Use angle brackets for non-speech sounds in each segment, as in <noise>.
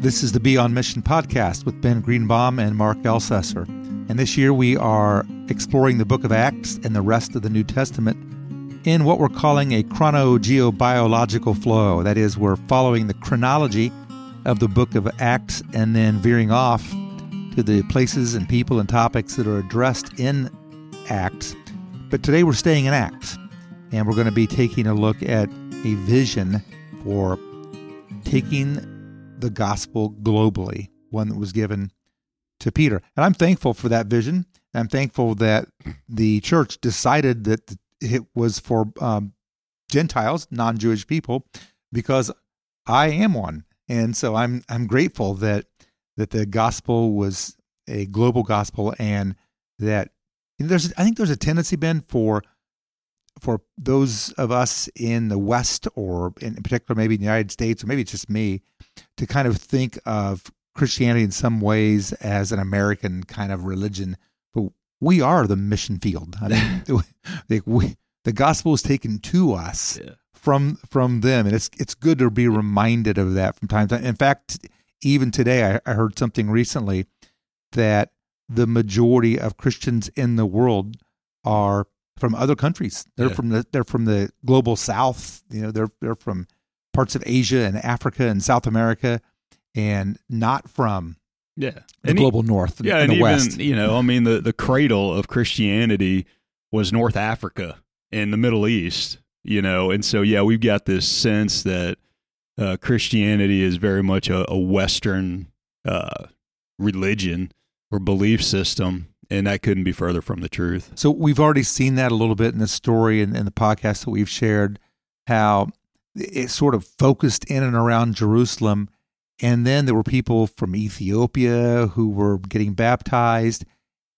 This is the Be On Mission podcast with Ben Greenbaum and Mark Ellcessor. And this year we are exploring the book of Acts and the rest of the New Testament in what we're calling a chronogeobiological flow. That is, we're following the chronology of the book of Acts and then veering off to the places and people and topics that are addressed in Acts. But today we're staying in Acts and we're going to be taking a look at a vision for taking the gospel globally, one that was given to Peter. And I'm thankful for that vision. I'm thankful that the church decided that it was for um, Gentiles, non-Jewish people, because I am one, and so I'm I'm grateful that that the gospel was a global gospel, and that there's I think there's a tendency, Ben, for for those of us in the West, or in particular maybe in the United States, or maybe it's just me, to kind of think of Christianity in some ways as an American kind of religion, but we are the mission field. I mean, <laughs> we, the gospel is taken to us yeah. from from them, and it's it's good to be reminded of that from time to time. In fact, even today, I, I heard something recently that the majority of Christians in the world are from other countries. They're yeah. from the they're from the global South. You know, they're they're from parts of Asia and Africa and South America, and not from yeah the and global North. Yeah, and, and the even, West. You know, I mean, the the cradle of Christianity was North Africa and the Middle East. You know, and so yeah, we've got this sense that uh, Christianity is very much a, a Western uh, religion or belief system, and that couldn't be further from the truth. So we've already seen that a little bit in the story and in, the podcast that we've shared, how it sort of focused in and around Jerusalem. And then there were people from Ethiopia who were getting baptized,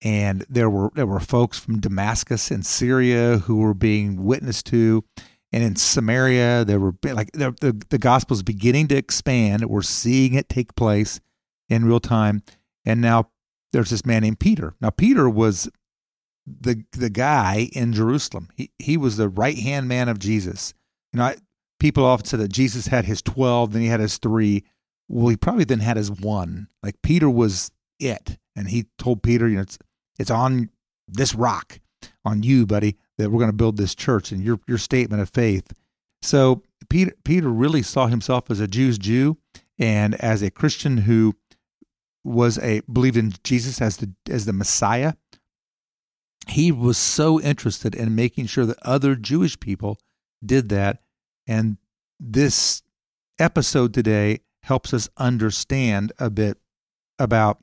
and there were there were folks from Damascus and Syria who were being witnessed to, and in Samaria there were like the the, the gospel is beginning to expand. We're seeing it take place in real time, and now there's this man named Peter. Now Peter was the the guy in Jerusalem. He he was the right hand man of Jesus. You know, I, people often say that Jesus had his 12, then he had his three. Well, he probably then had his one. Like Peter was it. And he told Peter, you know, it's, it's on this rock, on you, buddy, that we're going to build this church and your, your statement of faith. So Peter, Peter really saw himself as a Jew's Jew and as a Christian who was a believed in Jesus as the as the Messiah. He was so interested in making sure that other Jewish people did that and this episode today helps us understand a bit about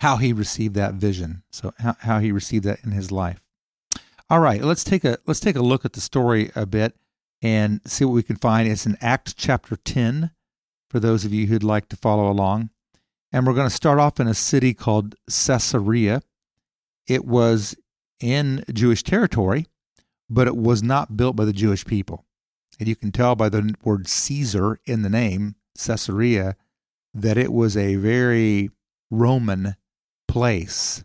how he received that vision. So how, how he received that in his life. All right, let's take a let's take a look at the story a bit and see what we can find. It's in Acts chapter 10 for those of you who'd like to follow along. And we're going to start off in a city called Caesarea. It was in Jewish territory, but it was not built by the Jewish people. And you can tell by the word Caesar in the name, Caesarea, that it was a very Roman place.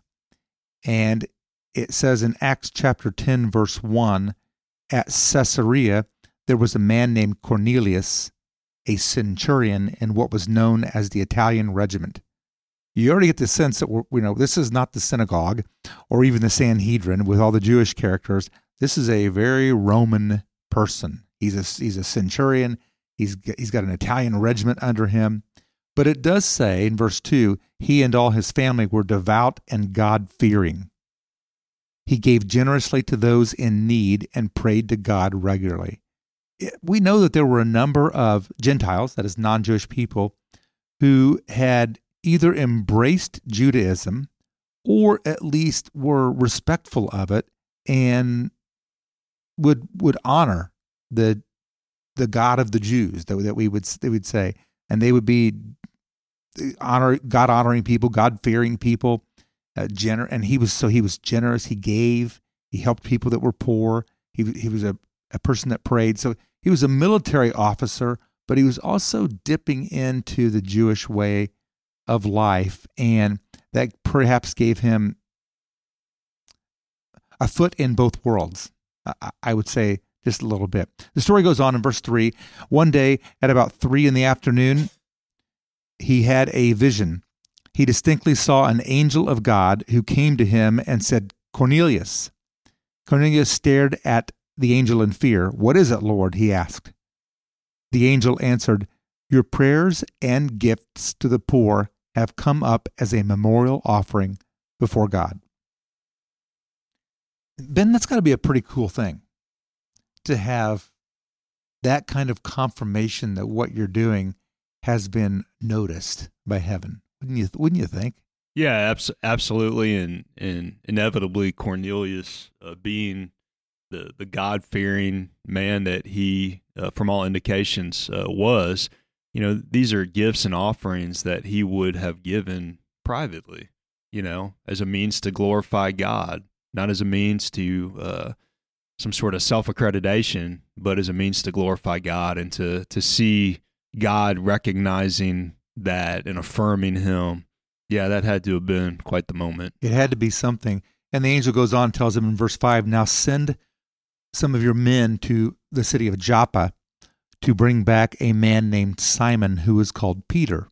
And it says in Acts chapter 10, verse 1 at Caesarea, there was a man named Cornelius, a centurion in what was known as the Italian regiment. You already get the sense that you know this is not the synagogue or even the Sanhedrin with all the Jewish characters. This is a very Roman person. He's a he's a centurion. He's he's got an Italian regiment under him. But it does say in verse 2, he and all his family were devout and God fearing. He gave generously to those in need and prayed to God regularly. We know that there were a number of Gentiles, that is, non Jewish people, who had either embraced Judaism or at least were respectful of it and would would honor the the God of the Jews that, that we would they would say, and they would be honor God honoring people, God fearing people, uh, gener- and he was so he was generous. He gave. He helped people that were poor. He he was a a person that prayed. So he was a military officer, but he was also dipping into the Jewish way of life, and that perhaps gave him a foot in both worlds. I would say just a little bit. The story goes on in verse 3. One day at about 3 in the afternoon, he had a vision. He distinctly saw an angel of God who came to him and said, Cornelius. Cornelius stared at the angel in fear. What is it, Lord? he asked. The angel answered, Your prayers and gifts to the poor have come up as a memorial offering before God. Ben, that's got to be a pretty cool thing to have that kind of confirmation that what you're doing has been noticed by heaven. Wouldn't you? Wouldn't you think? Yeah, abs- absolutely, and and inevitably Cornelius, uh, being the the God fearing man that he, uh, from all indications, uh, was, you know, these are gifts and offerings that he would have given privately, you know, as a means to glorify God, not as a means to uh, some sort of self accreditation, but as a means to glorify God and to to see God recognizing that and affirming Him. Yeah, that had to have been quite the moment. It had to be something. And the angel goes on and tells him in verse 5 Now send some of your men to the city of Joppa to bring back a man named Simon who is called Peter.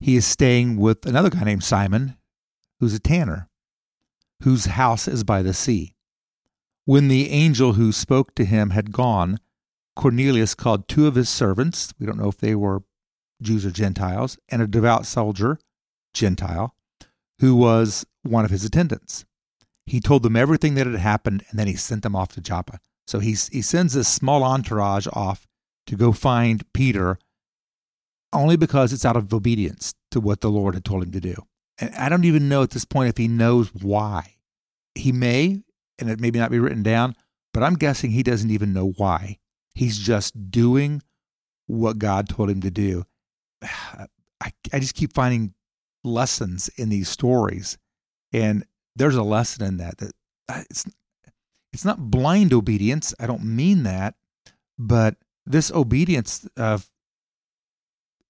He is staying with another guy named Simon, who's a tanner, whose house is by the sea. When the angel who spoke to him had gone, Cornelius called two of his servants, we don't know if they were Jews or Gentiles, and a devout soldier, Gentile, who was one of his attendants. He told them everything that had happened, and then he sent them off to Joppa. So he, he sends this small entourage off to go find Peter only because it's out of obedience to what the Lord had told him to do. And I don't even know at this point if he knows why. He may, and it may not be written down, but I'm guessing he doesn't even know why. He's just doing what God told him to do. <sighs> I, I just keep finding lessons in these stories. And there's a lesson in that that uh, it's it's not blind obedience. I don't mean that, but this obedience of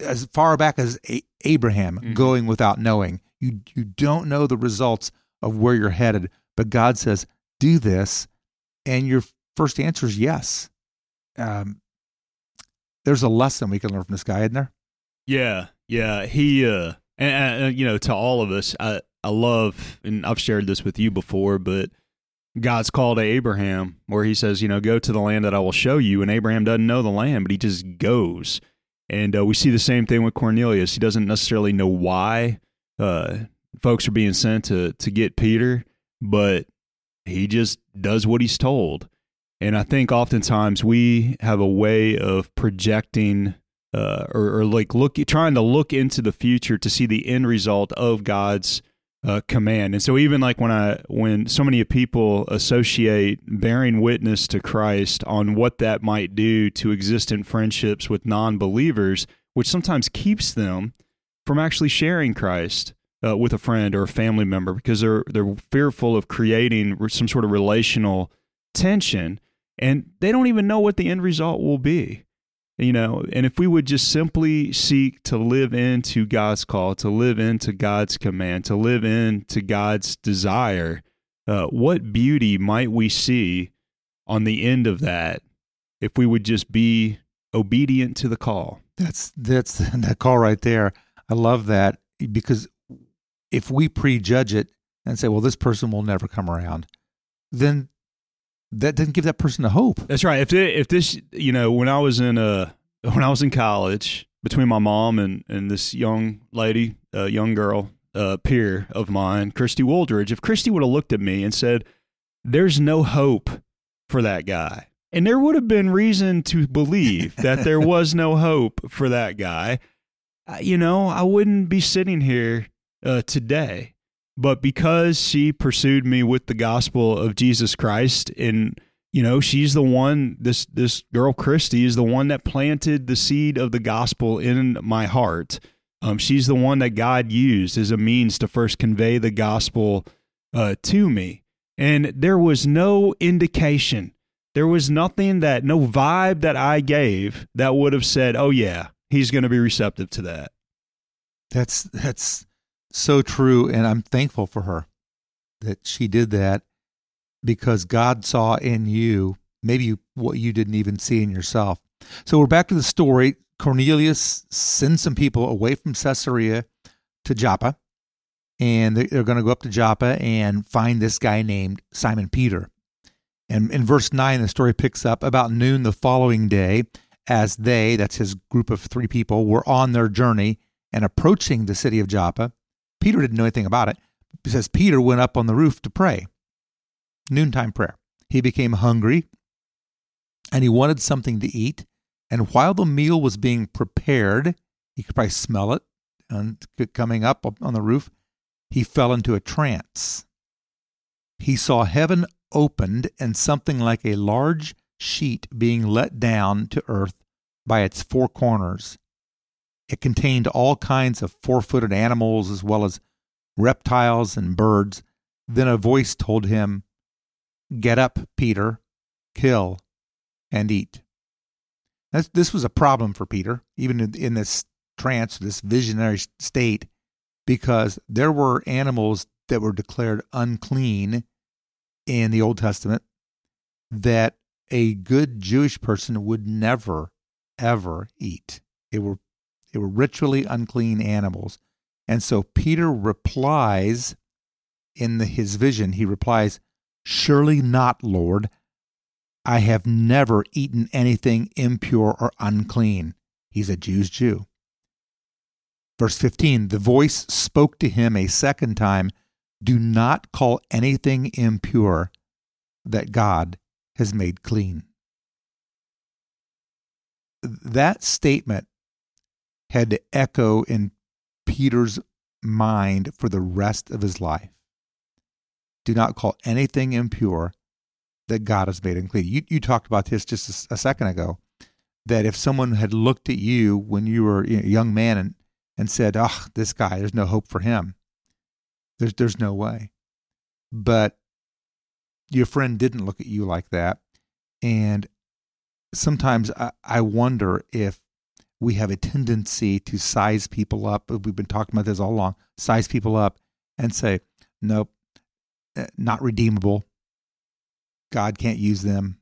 as far back as a- Abraham mm-hmm. going without knowing. You you don't know the results of where you're headed, but God says, "Do this," and your first answer is yes. Um, there's a lesson we can learn from this guy, isn't there? Yeah, yeah. He, uh, and, uh, you know, to all of us, I I love, and I've shared this with you before, but God's call to Abraham, where he says, you know, go to the land that I will show you. And Abraham doesn't know the land, but he just goes. And uh, we see the same thing with Cornelius. He doesn't necessarily know why uh, folks are being sent to, to get Peter, but he just does what he's told. And I think oftentimes we have a way of projecting uh, or, or like look, trying to look into the future to see the end result of God's uh, command. And so even like when I when so many people associate bearing witness to Christ on what that might do to existent friendships with non-believers, which sometimes keeps them from actually sharing Christ uh, with a friend or a family member because they're they're fearful of creating some sort of relational tension and they don't even know what the end result will be you know and if we would just simply seek to live into god's call to live into god's command to live into god's desire uh, what beauty might we see on the end of that if we would just be obedient to the call? That's that's <laughs> that call right there. I love that because if we prejudge it and say well this person will never come around then that doesn't give that person a hope. That's right. If it, if this, you know, when I was in uh when I was in college, between my mom and and this young lady, a uh, young girl, uh, peer of mine, Christy Wooldridge, if Christy would have looked at me and said, "There's no hope for that guy," and there would have been reason to believe <laughs> that there was no hope for that guy, you know, I wouldn't be sitting here uh, today but because she pursued me with the gospel of Jesus Christ and you know she's the one this this girl Christy is the one that planted the seed of the gospel in my heart. Um, she's the one that God used as a means to first convey the gospel uh, to me. And there was no indication. There was nothing that no vibe that I gave that would have said oh yeah he's going to be receptive to that. That's that's so true. And I'm thankful for her that she did that because God saw in you maybe what you didn't even see in yourself. So we're back to the story. Cornelius sends some people away from Caesarea to Joppa, and they're going to go up to Joppa and find this guy named Simon Peter. And in verse 9, the story picks up about noon the following day, as they, that's his group of three people, were on their journey and approaching the city of Joppa. Peter didn't know anything about it. It says Peter went up on the roof to pray. Noontime prayer. He became hungry and he wanted something to eat. And while the meal was being prepared, he could probably smell it um, and coming up on the roof. He fell into a trance. He saw heaven opened and something like a large sheet being let down to earth by its four corners. It contained all kinds of four footed animals as well as reptiles and birds. Then a voice told him, Get up, Peter, kill and eat. That's, this was a problem for Peter, even in, in this trance, this visionary state, because there were animals that were declared unclean in the Old Testament that a good Jewish person would never, ever eat. They were, they were ritually unclean animals. And so Peter replies in the, his vision, he replies, Surely not, Lord. I have never eaten anything impure or unclean. He's a Jew's Jew. Verse 15 The voice spoke to him a second time Do not call anything impure that God has made clean. That statement had to echo in Peter's mind for the rest of his life. Do not call anything impure that God has made unclean. You, you talked about this just a, a second ago that if someone had looked at you when you were a young man and, and said, oh, this guy, there's no hope for him, there's, there's no way. But your friend didn't look at you like that. And sometimes I, I wonder if we have a tendency to size people up. We've been talking about this all along size people up and say, nope, eh, not redeemable. God can't use them,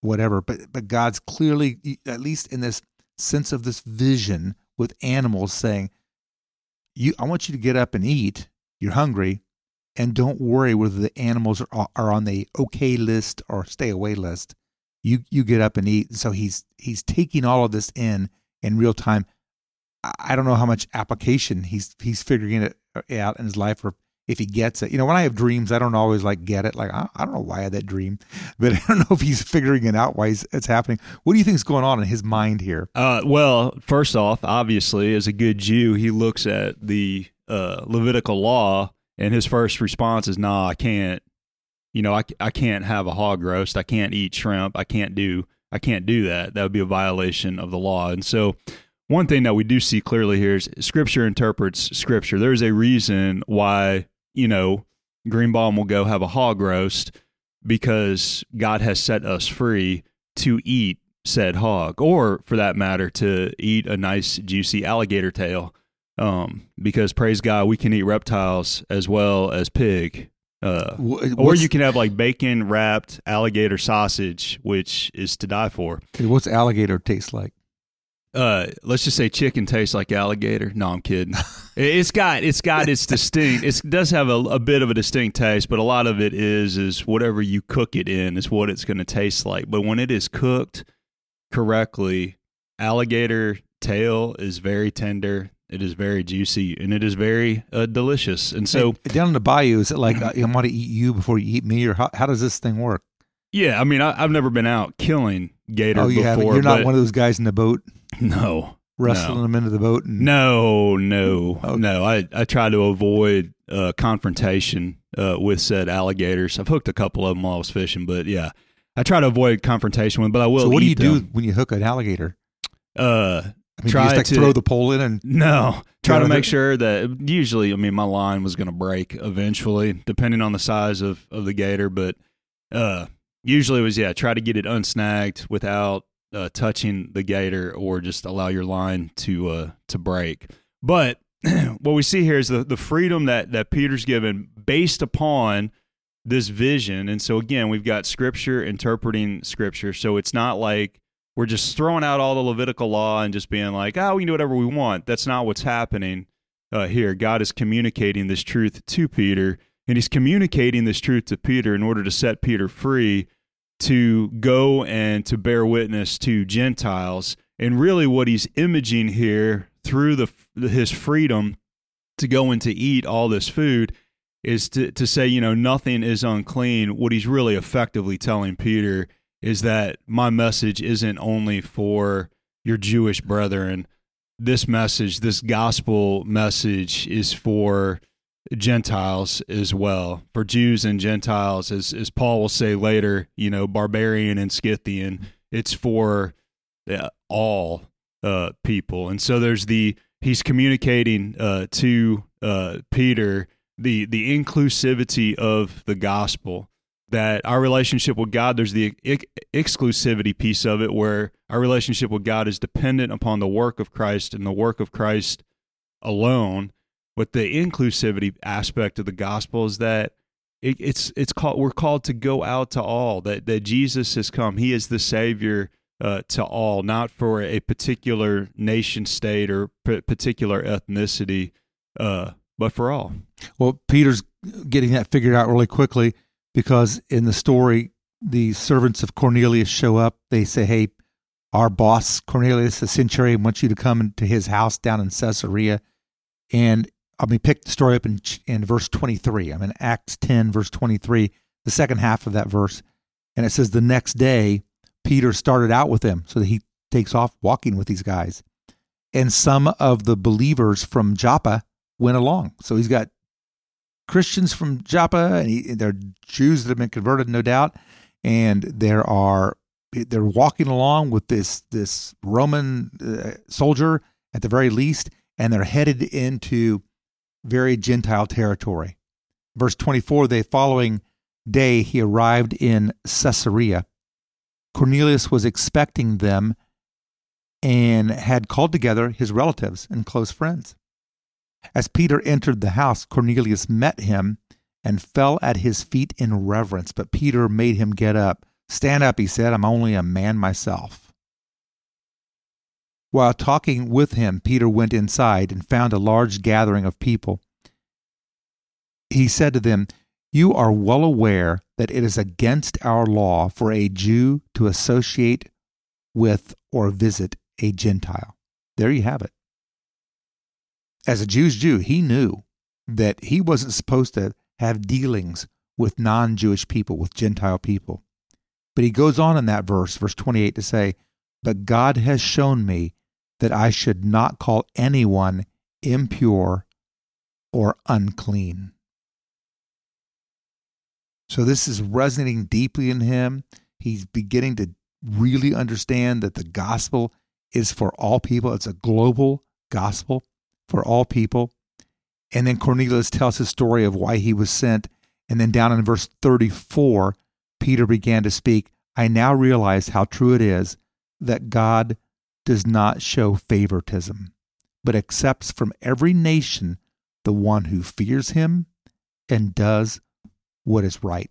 whatever. But but God's clearly, at least in this sense of this vision with animals, saying, "You, I want you to get up and eat. You're hungry, and don't worry whether the animals are are on the okay list or stay away list. You you get up and eat." So he's he's taking all of this in in real time. I don't know how much application he's he's figuring it out in his life or if he gets it. You know, when I have dreams, I don't always like get it. Like I, I don't know why I had that dream, <laughs> but I don't know if he's figuring it out why it's happening. What do you think is going on in his mind here? Uh, well, first off, obviously, as a good Jew, he looks at the uh, Levitical law, and his first response is, "Nah, I can't. You know, I, I can't have a hog roast. I can't eat shrimp. I can't do I can't do that. That would be a violation of the law." And so one thing that we do see clearly here is scripture interprets scripture. There's a reason why you know, Greenbaum will go have a hog roast because God has set us free to eat said hog, or for that matter, to eat a nice juicy alligator tail. Um, because praise God, we can eat reptiles as well as pig. Uh, or you can have like bacon wrapped alligator sausage, which is to die for. What's alligator taste like? uh, let's just say chicken tastes like alligator. No, I'm kidding. <laughs> it's got it's got its distinct. It does have a, a, bit of a distinct taste, but a lot of it is is whatever you cook it in is what it's going to taste like. But when it is cooked correctly, alligator tail is very tender. It is very juicy and it is very uh, delicious. And so hey, down in the bayou, is it like uh, I want to eat you before you eat me, or how, how does this thing work? Yeah, I mean, I, have never been out killing gator. Oh, you before? You're not one of those guys in the boat. <laughs> No, wrestling no. them into the boat. And... No, no, okay. no. I I try to avoid uh, confrontation uh, with said alligators. I've hooked a couple of them while I was fishing, but yeah, I try to avoid confrontation with. But I will. So what do you them. do when you hook an alligator? Uh, I mean, try just, like, to throw the pole in and no. Try to make sure that usually, I mean, my line was going to break eventually, depending on the size of of the gator, but uh, usually it was yeah, try to get it unsnagged without uh, touching the gator or just allow your line to uh, to break. But <clears throat> what we see here is the, the freedom that, that Peter's given based upon this vision. And so again, we've got scripture interpreting scripture. So it's not like we're just throwing out all the Levitical law and just being like, oh, we can do whatever we want. That's not what's happening uh, here. God is communicating this truth to Peter, and he's communicating this truth to Peter in order to set Peter free to go and to bear witness to Gentiles. And really, what he's imaging here through the his freedom to go and to eat all this food is to, to say, you know, nothing is unclean. What he's really effectively telling Peter is that my message isn't only for your Jewish brethren. This message, this gospel message, is for Gentiles as well, for Jews and Gentiles, as as Paul will say later, you know, barbarian and Scythian. It's for uh, all uh, people, and so there's the he's communicating uh, to uh, Peter the the inclusivity of the gospel that our relationship with God, there's the ex- exclusivity piece of it where our relationship with God is dependent upon the work of Christ and the work of Christ alone. But the inclusivity aspect of the gospel is that it, it's it's called we're called to go out to all that that Jesus has come. He is the Savior uh, to all, not for a particular nation state or p- particular ethnicity, uh, but for all. Well, Peter's getting that figured out really quickly because in the story, the servants of Cornelius show up. They say, Hey, our boss, Cornelius, the centurion, wants you to come into his house down in Caesarea. And I mean, pick the story up in, in verse 23. I'm in Acts 10, verse 23, the second half of that verse. And it says, The next day, Peter started out with them. So that he takes off walking with these guys. And some of the believers from Joppa went along. So he's got Christians from Joppa, and he, they're Jews that have been converted, no doubt. And there are they're walking along with this this Roman uh, soldier at the very least, and they're headed into very Gentile territory. Verse 24: The following day he arrived in Caesarea. Cornelius was expecting them and had called together his relatives and close friends. As Peter entered the house, Cornelius met him and fell at his feet in reverence. But Peter made him get up. Stand up, he said. I'm only a man myself. While talking with him, Peter went inside and found a large gathering of people. He said to them, You are well aware that it is against our law for a Jew to associate with or visit a Gentile. There you have it as a Jew's Jew, he knew that he wasn't supposed to have dealings with non Jewish people, with Gentile people. But he goes on in that verse, verse 28, to say, But God has shown me that I should not call anyone impure or unclean. So this is resonating deeply in him. He's beginning to really understand that the gospel is for all people, it's a global gospel for all people. And then Cornelius tells his story of why he was sent. And then down in verse 34, Peter began to speak. I now realize how true it is that God does not show favoritism, but accepts from every nation the one who fears him and does what is right.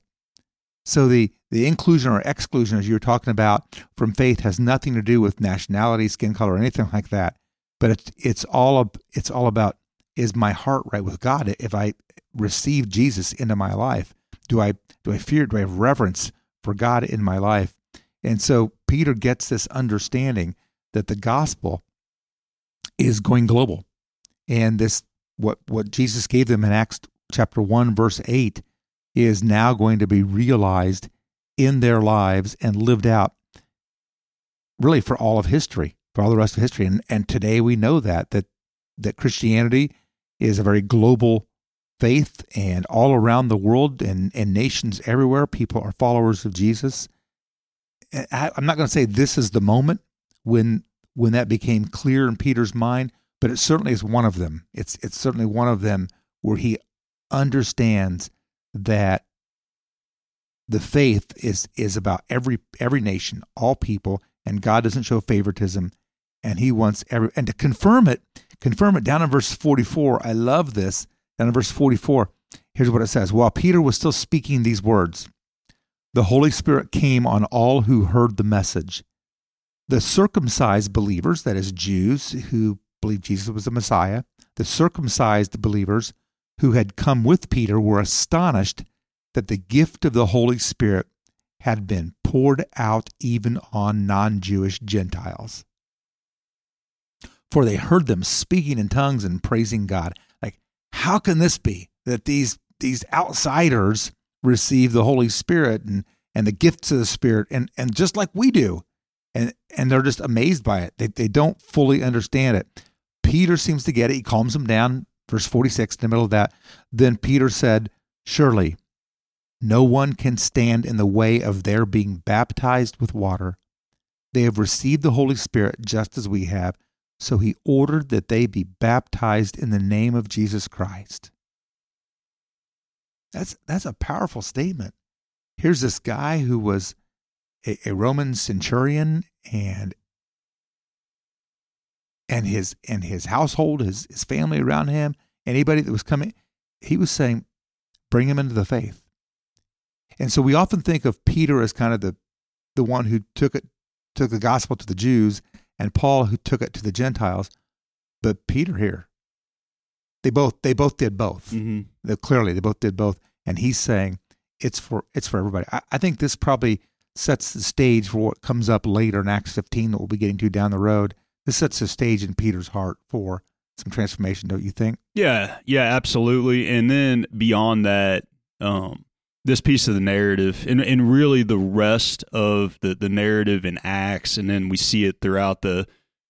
So the, the inclusion or exclusion, as you were talking about, from faith has nothing to do with nationality, skin color, or anything like that but it's it's all it's all about is my heart right with God? If I receive Jesus into my life, do I do I fear? Do I have reverence for God in my life? And so Peter gets this understanding that the gospel is going global, and this what what Jesus gave them in Acts chapter one verse eight is now going to be realized in their lives and lived out really for all of history for all the rest of history. And and today we know that that that Christianity is a very global faith, and all around the world and and nations everywhere, people are followers of Jesus. I, I'm not going to say this is the moment when when that became clear in Peter's mind, but it certainly is one of them. It's it's certainly one of them where he understands that the faith is is about every every nation, all people, and God doesn't show favoritism and he wants every and to confirm it confirm it down in verse 44 i love this. Down in verse 44 here's what it says. While peter was still speaking these words the holy spirit came on all who heard the message. The circumcised believers, that is, Jews who believed Jesus was the Messiah, the circumcised believers who had come with Peter were astonished that the gift of the Holy Spirit had been poured out even on non Jewish Gentiles. For they heard them speaking in tongues and praising God. Like, how can this be that these, these outsiders receive the Holy Spirit and, and the gifts of the Spirit and, and just like we do? And, and they're just amazed by it. They, they don't fully understand it. Peter seems to get it. He calms them down. Verse 46, in the middle of that. Then Peter said, Surely no one can stand in the way of their being baptized with water. They have received the Holy Spirit just as we have. So he ordered that they be baptized in the name of Jesus Christ. That's, that's a powerful statement. Here's this guy who was a, a Roman centurion and and his and his household, his, his family around him, anybody that was coming, he was saying, bring him into the faith. And so we often think of Peter as kind of the the one who took it took the gospel to the Jews and Paul who took it to the Gentiles. But Peter here, they both they both did both. Mm-hmm. They, clearly, they both did both. And he's saying it's for it's for everybody. I, I think this probably sets the stage for what comes up later in Acts 15 that we'll be getting to down the road. This sets the stage in Peter's heart for some transformation, don't you think? Yeah, yeah, absolutely. And then beyond that, um, this piece of the narrative and, and really the rest of the, the narrative in Acts, and then we see it throughout the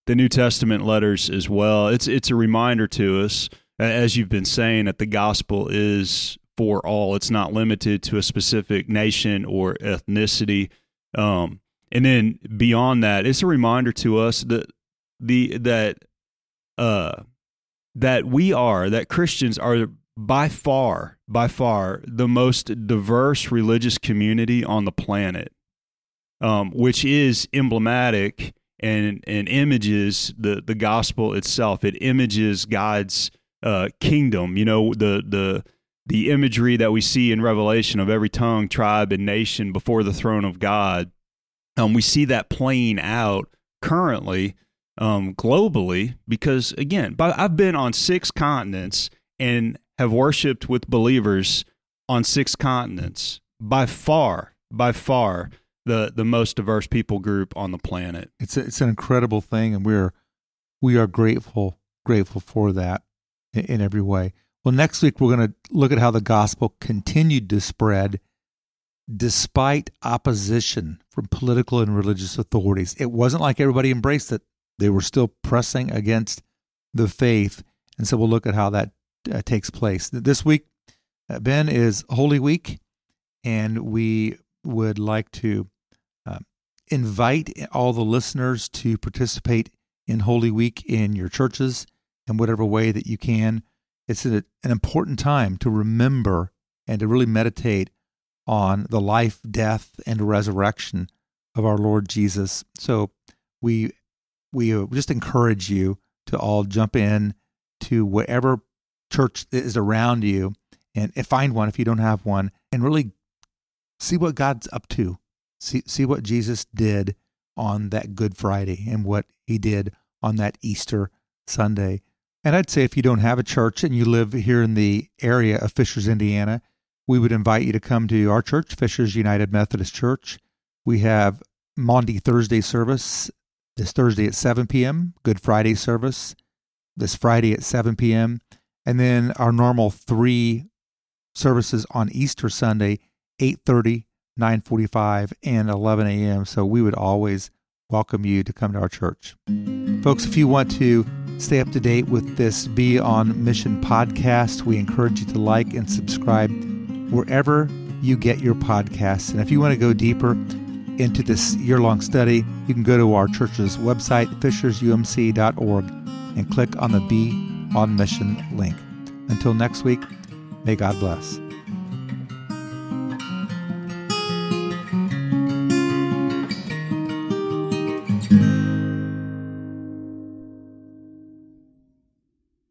the New Testament letters as well. It's it's a reminder to us, as you've been saying, that the gospel is for all. It's not limited to a specific nation or ethnicity. Um, and then beyond that, it's a reminder to us that the that uh that we are that Christians are by far by far the most diverse religious community on the planet, um, which is emblematic and and images the the gospel itself. It images God's uh, kingdom. You know the the the imagery that we see in Revelation of every tongue, tribe, and nation before the throne of God. Um, we see that playing out currently um, globally because again, I've been on six continents and have worshipped with believers on six continents. By far, by far, the the most diverse people group on the planet. It's a, it's an incredible thing, and we're we are grateful grateful for that in, in every way. Well, next week we're going to look at how the gospel continued to spread despite opposition from political and religious authorities. It wasn't like everybody embraced it. They were still pressing against the faith. And so we'll look at how that uh, takes place. This week, uh, Ben, is Holy Week, and we would like to uh, invite all the listeners to participate in Holy Week in your churches in whatever way that you can. It's a, an important time to remember and to really meditate on the life, death, and resurrection of our Lord Jesus. So we we uh, just encourage you to all jump in to whatever church is around you and find one if you don't have one and really see what God's up to. See see what Jesus did on that Good Friday and what he did on that Easter Sunday. And I'd say if you don't have a church and you live here in the area of Fishers, Indiana, we would invite you to come to our church, Fishers United Methodist Church. We have Maundy Thursday service this Thursday at 7 p.m., Good Friday service this Friday at 7 p.m., and then our normal three services on Easter Sunday, 8:30, 9:45, and 11 a.m. So we would always welcome you to come to our church. Folks, if you want to stay up to date with this Be on Mission podcast, we encourage you to like and subscribe wherever you get your podcasts. And if you want to go deeper into this year long study, you can go to our church's website, fishersumc.org, and click on the Be on Mission link. Until next week, may God bless.